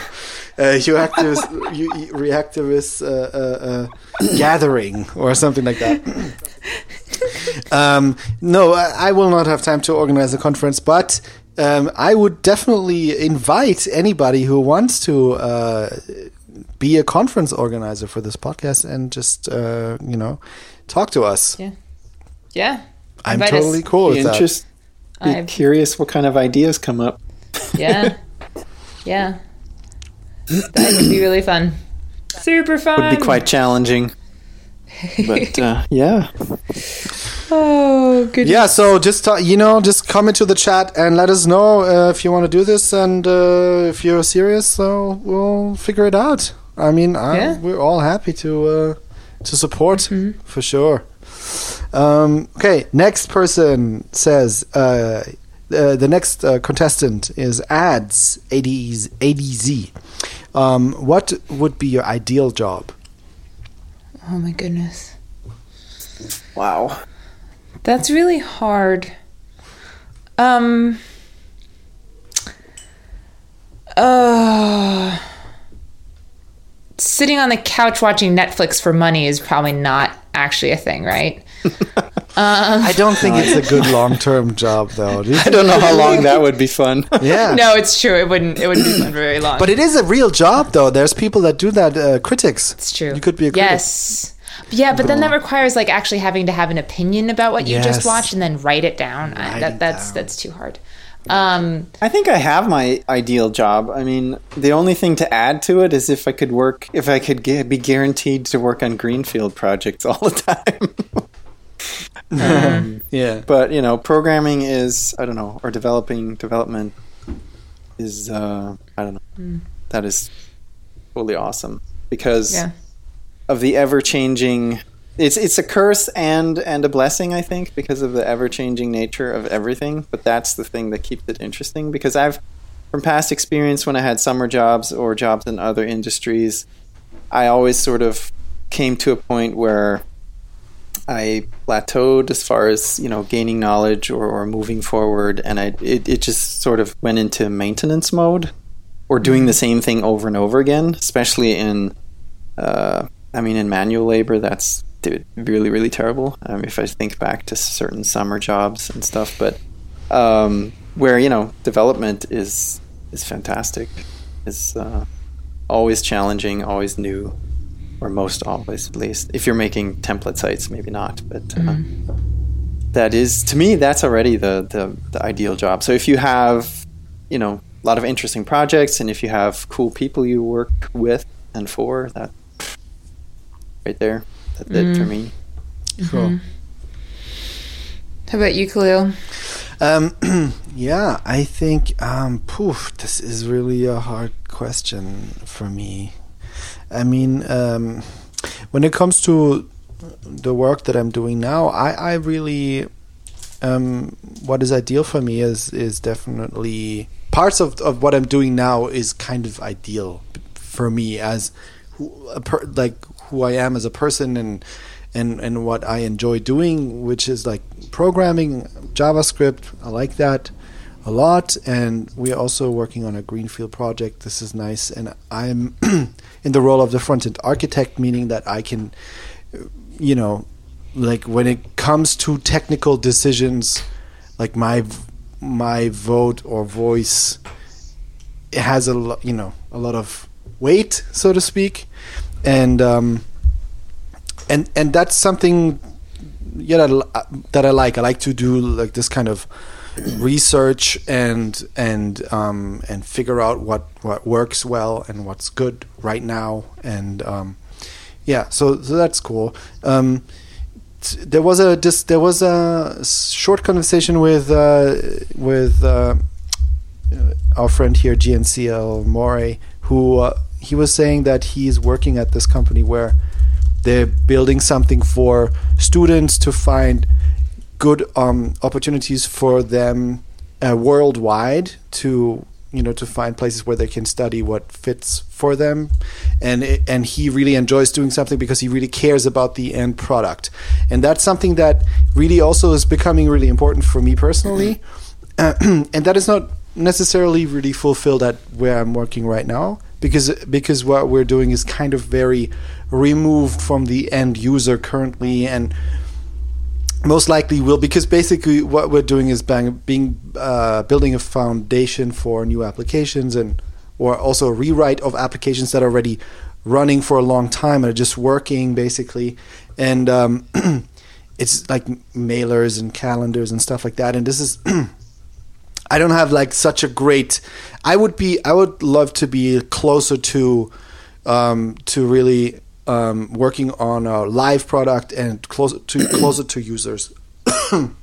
Uh, you activist, you, you reactivist uh, uh, uh, gathering or something like that. um, no, I, I will not have time to organize a conference, but um, I would definitely invite anybody who wants to uh, be a conference organizer for this podcast and just uh, you know talk to us. Yeah. Yeah. I'm Invite us. totally cool Be with that. be I've- curious what kind of ideas come up. Yeah. yeah. That would be really fun. Super fun. It would be quite challenging. But uh, yeah, Oh, good. Yeah, so just ta- you know, just come into the chat and let us know uh, if you want to do this and uh, if you're serious. So we'll figure it out. I mean, I, Yeah. we're all happy to uh, to support for sure. Um, okay, next person says uh, uh, the next uh, contestant is ads ADZ. ADZ. Um, what would be your ideal job? Oh my goodness. wow. That's really hard. Um uh sitting on the couch watching Netflix for money is probably not actually a thing, right? I don't think it's a good long term job, though. Do I don't know how long that would be fun. Yeah. No, it's true. It wouldn't it wouldn't be fun very long. But it is a real job, though. There's people that do that. Uh, critics. it's true. You could be a critic. Yes. Yeah, but then that requires like actually having to have an opinion about what you Yes. just watched and then write it down. I, Write that it that's down. that's too hard. Um I think I have my ideal job. I mean, the only thing to add to it is if I could work, if I could ge- be guaranteed to work on greenfield projects all the time. Um, Yeah. but you know, programming is I don't know, or developing development is uh, I don't know. That is totally awesome because yeah. of the ever changing. It's it's a curse and and a blessing, I think, because of the ever changing nature of everything. But that's the thing that keeps it interesting. Because I've, from past experience, when I had summer jobs or jobs in other industries, I always sort of came to a point where I plateaued as far as you know gaining knowledge or, or moving forward, and I it, it just sort of went into maintenance mode or doing the same thing over and over again, especially in uh, I mean in manual labor. That's dude, really really terrible. Um, if I think back to certain summer jobs and stuff, but um, where you know development is is fantastic, is uh, always challenging, always new or most always at least. If you're making template sites, maybe not, but uh, mm-hmm. that is to me that's already the, the the ideal job. So if you have, you know, a lot of interesting projects, and if you have cool people you work with and for, that right there, that's mm. it for me. Cool. Mm-hmm. How about you, Kahlil? Um, yeah, I think, um, poof, this is really a hard question for me. I mean, um, when it comes to the work that I'm doing now, I, I really, um, what is ideal for me is is definitely parts of, of what I'm doing now is kind of ideal for me as who, per, like who I am as a person and and and what I enjoy doing, which is like programming JavaScript. I like that a lot, and we're also working on a greenfield project. This is nice, and I'm in the role of the front end architect, meaning that I can, you know, like when it comes to technical decisions, like my my vote or voice it has a you know, a lot of weight, so to speak, and um, and and that's something yeah that, that I like. I like to do like this kind of research and and um, and figure out what what works well and what's good right now. And um, yeah so so that's cool. Um, there was a just there was a short conversation with uh, with uh, our friend here GNCL More who uh, he was saying that he's working at this company where they're building something for students to find good um, opportunities for them uh, worldwide to you know to find places where they can study what fits for them. And it, and he really enjoys doing something because he really cares about the end product. And that's something that really also is becoming really important for me personally. Uh, and that is not necessarily really fulfilled at where I'm working right now because because what we're doing is kind of very removed from the end user currently. And most likely will because basically what we're doing is bang, being uh, building a foundation for new applications and or also a rewrite of applications that are already running for a long time and are just working basically. And um, it's like mailers and calendars and stuff like that. And this is I don't have like such a great I would be I would love to be closer to um, to really um, working on a live product and closer to closer to users, and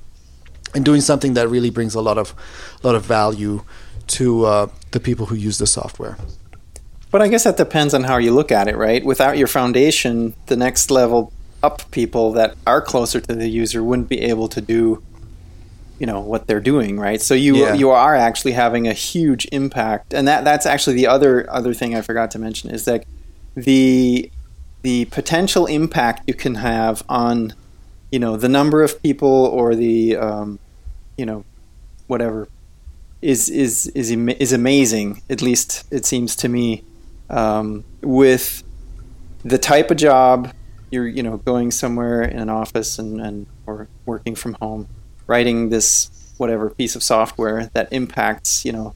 doing something that really brings a lot of lot of value to uh, the people who use the software. But I guess that depends on how you look at it, right? Without your foundation, the next level up people that are closer to the user wouldn't be able to do you know what they're doing right so you yeah. you are actually having a huge impact and that that's actually the other other thing i forgot to mention is that the the potential impact you can have on you know the number of people or the um, you know whatever is is is is amazing at least it seems to me um, with the type of job you're you know going somewhere in an office and, and or working from home writing this whatever piece of software that impacts you know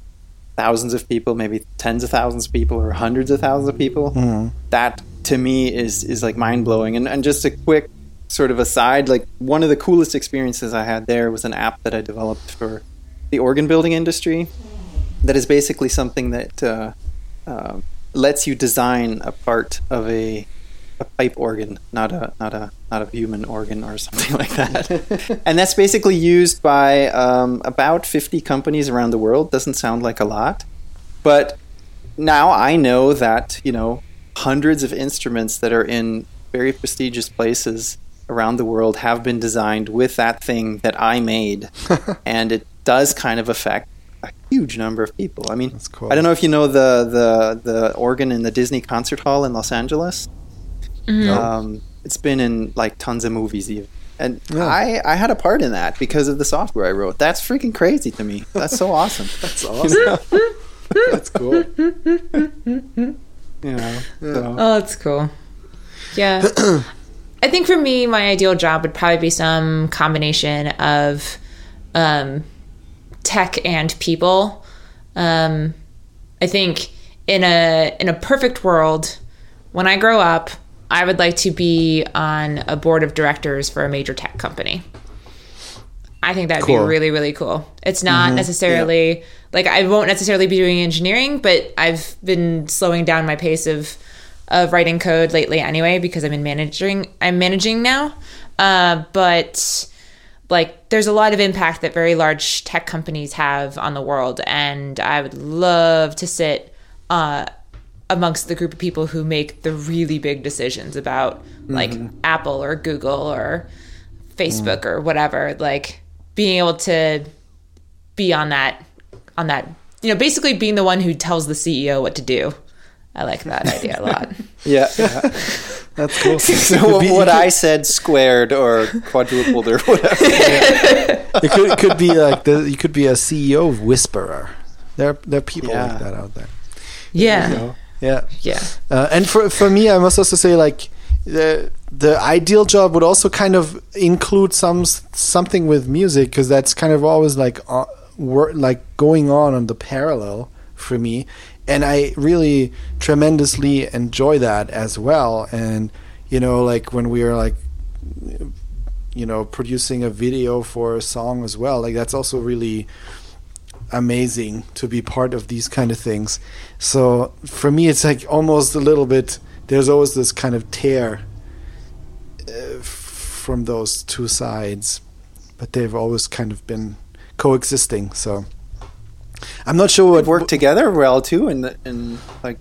thousands of people maybe tens of thousands of people or hundreds of thousands of people mm-hmm. that to me is is like mind blowing. And and just a quick sort of aside, like one of the coolest experiences I had there was an app that I developed for the organ building industry. That is basically something that uh, uh, lets you design a part of a a pipe organ, not a not a not a human organ or something like that. and that's basically used by um, about 50 companies around the world. Doesn't sound like a lot, but now I know that you know hundreds of instruments that are in very prestigious places around the world have been designed with that thing that I made, and it does kind of affect a huge number of people. I mean, cool. I don't know if you know the the the organ in the Disney Concert Hall in Los Angeles. Mm-hmm. Um, it's been in like tons of movies even. And Yeah. I, I had a part in that because of the software I wrote. That's freaking crazy to me. That's so awesome. That's awesome. That's cool. You know, so- Oh, that's cool. Yeah. I think for me, my ideal job would probably be some combination of um, tech and people. Um, I think in a in a perfect world, when I grow up, I would like to be on a board of directors for a major tech company. I think that'd Cool. be really really cool. It's not necessarily like I won't necessarily be doing engineering, but I've been slowing down my pace of of writing code lately anyway because I'm in managing I'm managing now. Uh, but like there's a lot of impact that very large tech companies have on the world and I would love to sit uh, amongst the group of people who make the really big decisions about like Apple or Google or Facebook or whatever like being able to be on that on that you know basically being the one who tells the CEO what to do. I like that idea a lot. yeah. yeah. That's cool. So what, be- what I said squared or quadrupled or whatever. could, it could, it could be like the you could be a CEO whisperer. There there are people Yeah. like that out there. Yeah. Yeah. Yeah. Uh, and for for me, I must also say like the the ideal job would also kind of include some something with music because that's kind of always like uh, wor- like going on on the parallel for me, and I really tremendously enjoy that as well. And you know, like when we are like you know producing a video for a song as well, like that's also really amazing to be part of these kind of things. So for me, it's like almost a little bit. There's always this kind of tear uh, from those two sides, but they've always kind of been coexisting. So I'm not sure what worked together well too in the, in like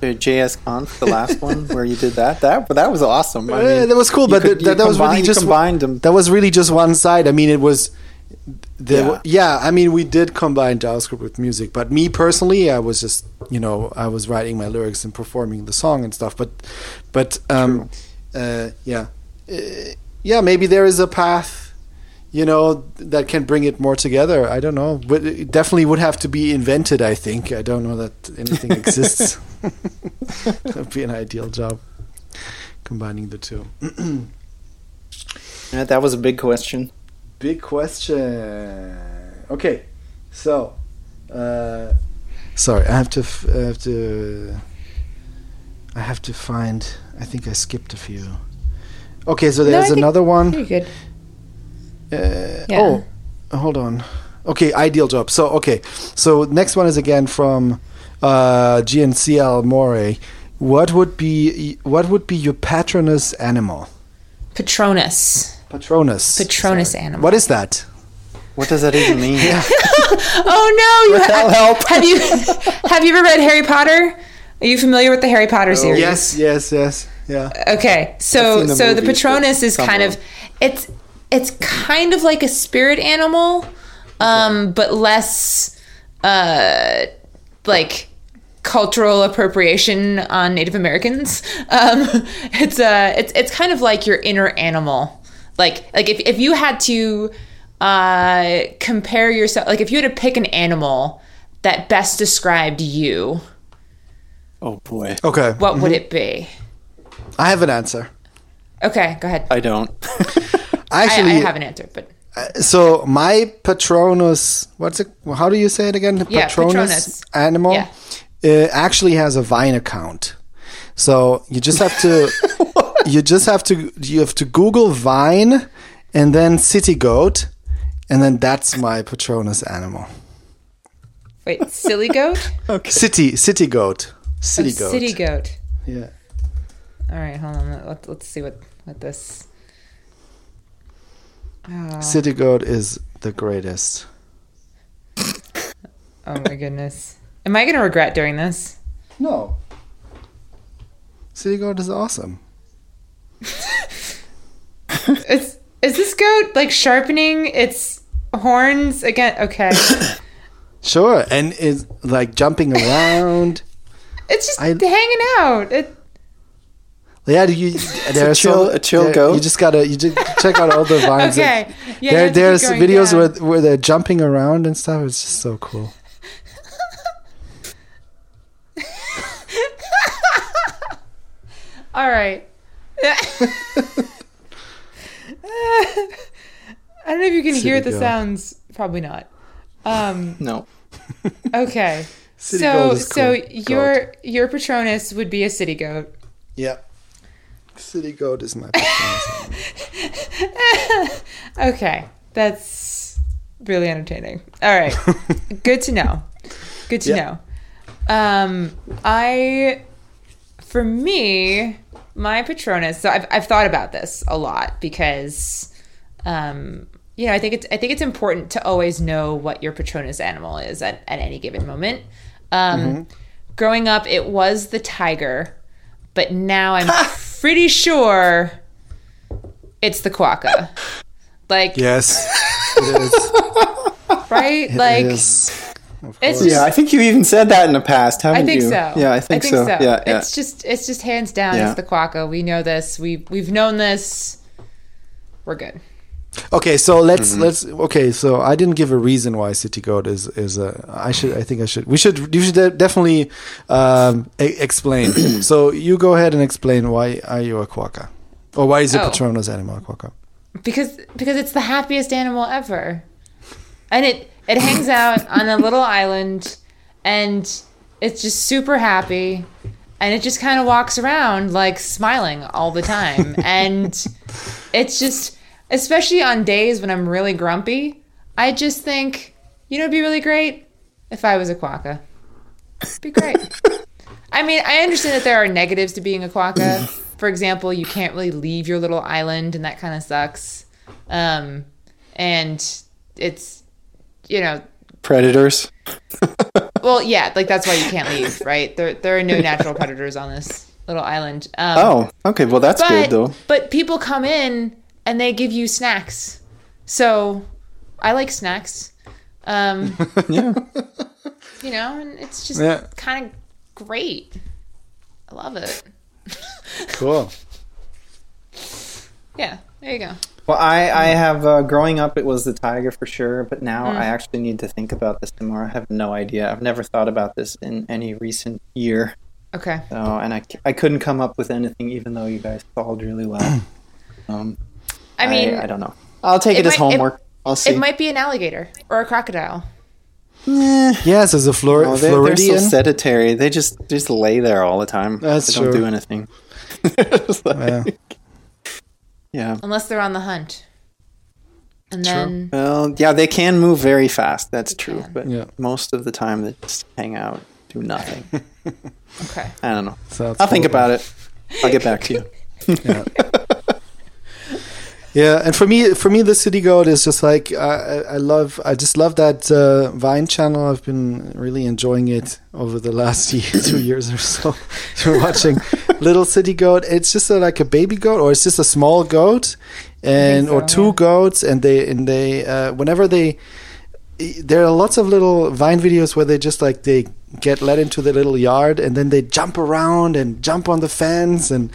the JS Conf, the last one where you did that. That that was awesome. I Yeah, that was cool, but could- that, that was really just combined them. That was really just one side. I mean, it was. There, Yeah. yeah. I mean, we did combine JavaScript with music, but me personally, I was just, you know, I was writing my lyrics and performing the song and stuff. But, but, um, uh, yeah, yeah, maybe there is a path, you know, that can bring it more together. I don't know, but it definitely would have to be invented. I think. I don't know that anything exists. that would be an ideal job, combining the two. Yeah, that was a big question. Big question. Okay, so, uh, sorry, I have to, f- I have to, I have to find. I think I skipped a few. Okay, so there's think- another one. Pretty good. Uh, Yeah. Oh, hold on. Okay, ideal job. So okay, so next one is again from uh, GNCL More. What would be what would be your patronus animal? Patronus. Patronus. Patronus Sorry. animal. What is that? What does that even mean? Oh no! You That'll help. have you have you ever read Harry Potter? Are you familiar with the Harry Potter series? Yes, yes, yes. Yeah. Okay, so the so the Patronus is kind of of it's it's kind of like a spirit animal, um, but less uh, like cultural appropriation on Native Americans. Um, it's uh it's it's kind of like your inner animal. Like like if if you had to uh, compare yourself, like if you had to pick an animal that best described you, Oh boy, Okay. what would it be? I have an answer. Okay, go ahead. I don't. I, Actually, I have an answer, but so my Patronus, what's it? How do you say it again? Yeah, Patronus. animal Yeah. uh, actually has a Vine account. So you just have to, you just have to, you have to Google Vine, and then City Goat, and then that's my Patronus animal. wait, silly goat? Okay. city, City Goat, City Oh, Goat. City goat. Yeah. All right, hold on. Let's, let's see what what this. Oh, City Goat is the greatest. oh my goodness. Am I going to regret doing this? No. City Goat is awesome. Is is this goat like sharpening its horns again? Okay, Sure, and it's like jumping around. it's just I- hanging out. It Yeah, you, there's chill- so, a chill there- goat. You just gotta you just check out all the vines. Okay. Yeah, there, have to keep there's going videos down. where where they're jumping around and stuff. It's just so cool. All right. I don't know if you can hear City the girl. sounds. Probably not. Um, No. okay. City so goat is so cool. your your Patronus would be a city goat. Yeah. City goat is my. Okay, that's really entertaining. All right, good to know. Good to know. Um, I, for me, my Patronus. So I've I've thought about this a lot because, um, you know, I think it's I think it's important to always know what your Patronus animal is at, at any given moment. Um, Growing up, it was the tiger, but now I'm pretty sure it's the quokka. Like, yes, it is. right? It like, is. It's just Yeah, I think you even said that in the past, haven't I think you? so. Yeah, I think, so. Yeah, yeah. It's just it's just hands down. Yeah. It's the quokka. We know this. We we've known this. We're good. Okay, so let's Mm-hmm. let's okay. So I didn't give a reason why city goat is is a. I should. I think I should. We should. You should de- definitely um, e- explain. so you go ahead and explain why are you a quokka, or why is your Oh. Patronus animal a quokka? because because it's the happiest animal ever and it it hangs out on a little island and it's just super happy and it just kind of walks around like smiling all the time and it's just especially on days when i'm really grumpy i just think you know it'd be really great if i was a quokka be great I mean, I understand that there are negatives to being a quokka. For example, you can't really leave your little island, and that kind of sucks. Um, and it's, you know, Predators. well, yeah, like that's why you can't leave, right? There, there are no natural predators on this little island. Um, Oh, okay. Well, that's but good though. but people come in and they give you snacks, so I like snacks. Um, Yeah. you know, and it's just Yeah. kind of great. I love it. Cool. Yeah, there you go. Well, I, I have uh, growing up, it was the tiger for sure, but now Mm. I actually need to think about this some more. I have no idea. I've never thought about this in any recent year. Okay. So, and I, I couldn't come up with anything, even though you guys solved really well. Um, I mean, I, don't know. I'll take it, it as might- it- homework. I'll see. it might be an alligator or a crocodile. Eh, Yes, as a Flor- no, they're, they're so sedentary. They just they just lay there all the time. That's they don't do anything. Like- Yeah. yeah. Unless they're on the hunt. And True. then Well, yeah, they can move very fast. That's true. can. But Yeah. most of the time, they just hang out, do nothing. okay. I don't know. So I'll think about it. I'll get back to you. Yeah. Yeah, and for me, for me, the city goat is just like I, I love. I just love that uh, Vine channel. I've been really enjoying it over the last year, two years or so. We're watching Little City Goat. It's just a, like a baby goat, or it's just a small goat, and so, or two yeah. goats, and they and they uh, whenever they there are lots of little vine videos where they just like they get let into the little yard and then they jump around and jump on the fence and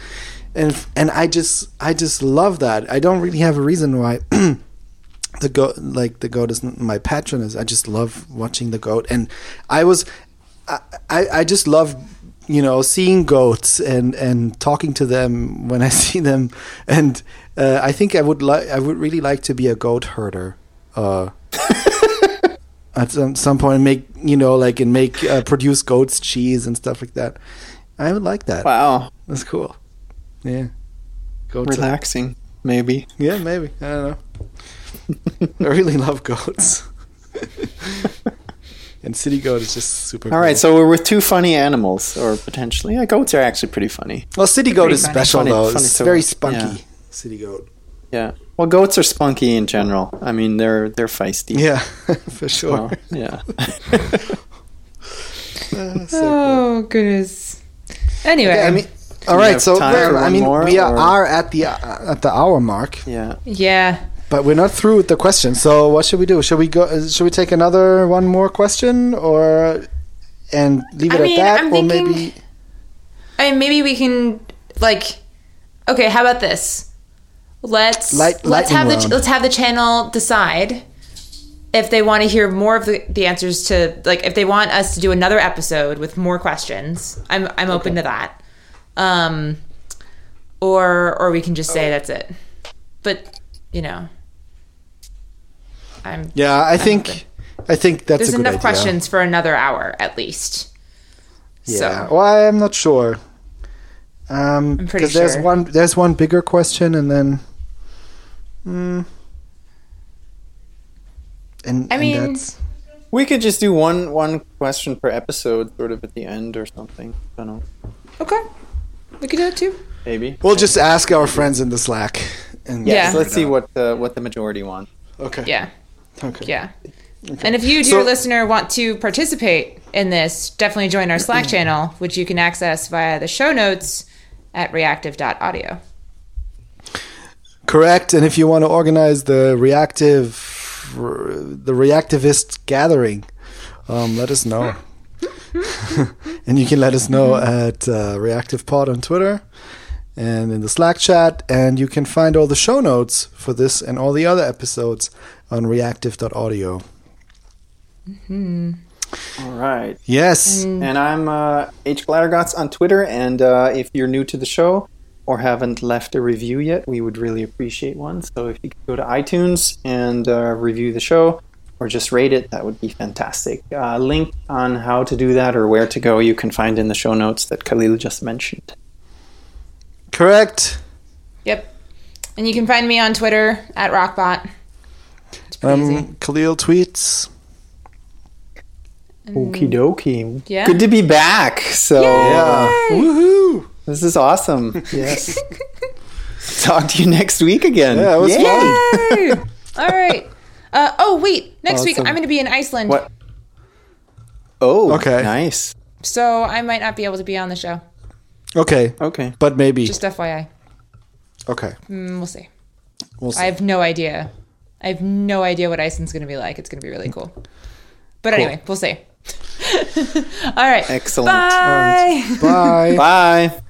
and and I just I just love that. I don't really have a reason why the goat like the goat is my Patronus. I just love watching the goat and I was I I, I just love you know seeing goats and and talking to them when I see them and uh, I think I would like I would really like to be a goat herder. Uh, at some, some point make you know like and make uh, produce goat's cheese and stuff like that i would like that Wow, that's cool yeah goats are- relaxing, maybe. yeah maybe i don't know i really love goats and city goat is just super All right, cool. so we're with two funny animals, or potentially. Yeah, goats are actually pretty funny. well city goat is funny. special Funny- though funny it's very watch, spunky yeah. city goat Yeah. Well, goats are spunky in general. I mean, they're they're feisty. yeah for sure Well, yeah. Uh, so cool. Oh goodness. Anyway, Okay, I mean all we so time we're- for i mean more, we are, or- are at the uh, at the hour mark yeah. yeah. But we're not through with the question. So what should we do? Should we go? uh, Should we take another one more question, or and leave it I mean, at that, I'm or thinking- maybe? I mean, maybe we can like okay, how about this? Let's Light- let's have the let's have the channel decide if they want to hear more of the, the answers to like if they want us to do another episode with more questions. I'm I'm open to that. Um or or we can just say that's it. But, you know, I'm Yeah, I think I think that's there's a good enough idea. questions for another hour at least. Yeah. So, Well, I'm not sure. Um, I'm pretty because there's one there's one bigger question and then. Hmm. and I and mean- that's, We could just do one one question per episode, sort of at the end or something. I don't know. okay. We could do it too. Maybe. we'll just ask our friends in the Slack. And Yeah. Yes, let's see what the what the majority want. Okay. Yeah. Okay. Yeah. And if you, So- dear listener, want to participate in this, definitely join our Slack channel, which you can access via the show notes at reactive.audio. Correct. And if you want to organize the reactive, the reactivist gathering, um, let us know. And you can let us know at uh, Reactive Pod on Twitter and in the Slack chat. And you can find all the show notes for this and all the other episodes on reactive.audio. All right. Yes. And I'm uh, H. Glattergotz on Twitter. And uh, if you're new to the show or haven't left a review yet, we would really appreciate one. So if you could go to iTunes and uh, review the show or just rate it, that would be fantastic. Uh, link on how to do that or where to go you can find in the show notes that Kahlil just mentioned. Correct. Yep. And you can find me on Twitter at Rockbot. It's pretty easy. Um, Kahlil tweets. Okie dokie. Yeah. Good to be back. So Yeah. Woohoo. this is awesome. Yes. Talk to you next week again. Yeah, it was Yay! fun. Yay! All right. Uh, oh, wait. Next week, I'm going to be in Iceland. What? Oh, Okay. Nice. So I might not be able to be on the show. Okay. Okay. But maybe. Just FYI. okay. Mm, we'll see. We'll see. I have no idea. I have no idea what Iceland's going to be like. It's going to be really cool. But anyway, we'll see. All right. Excellent. Bye. Bye. Bye.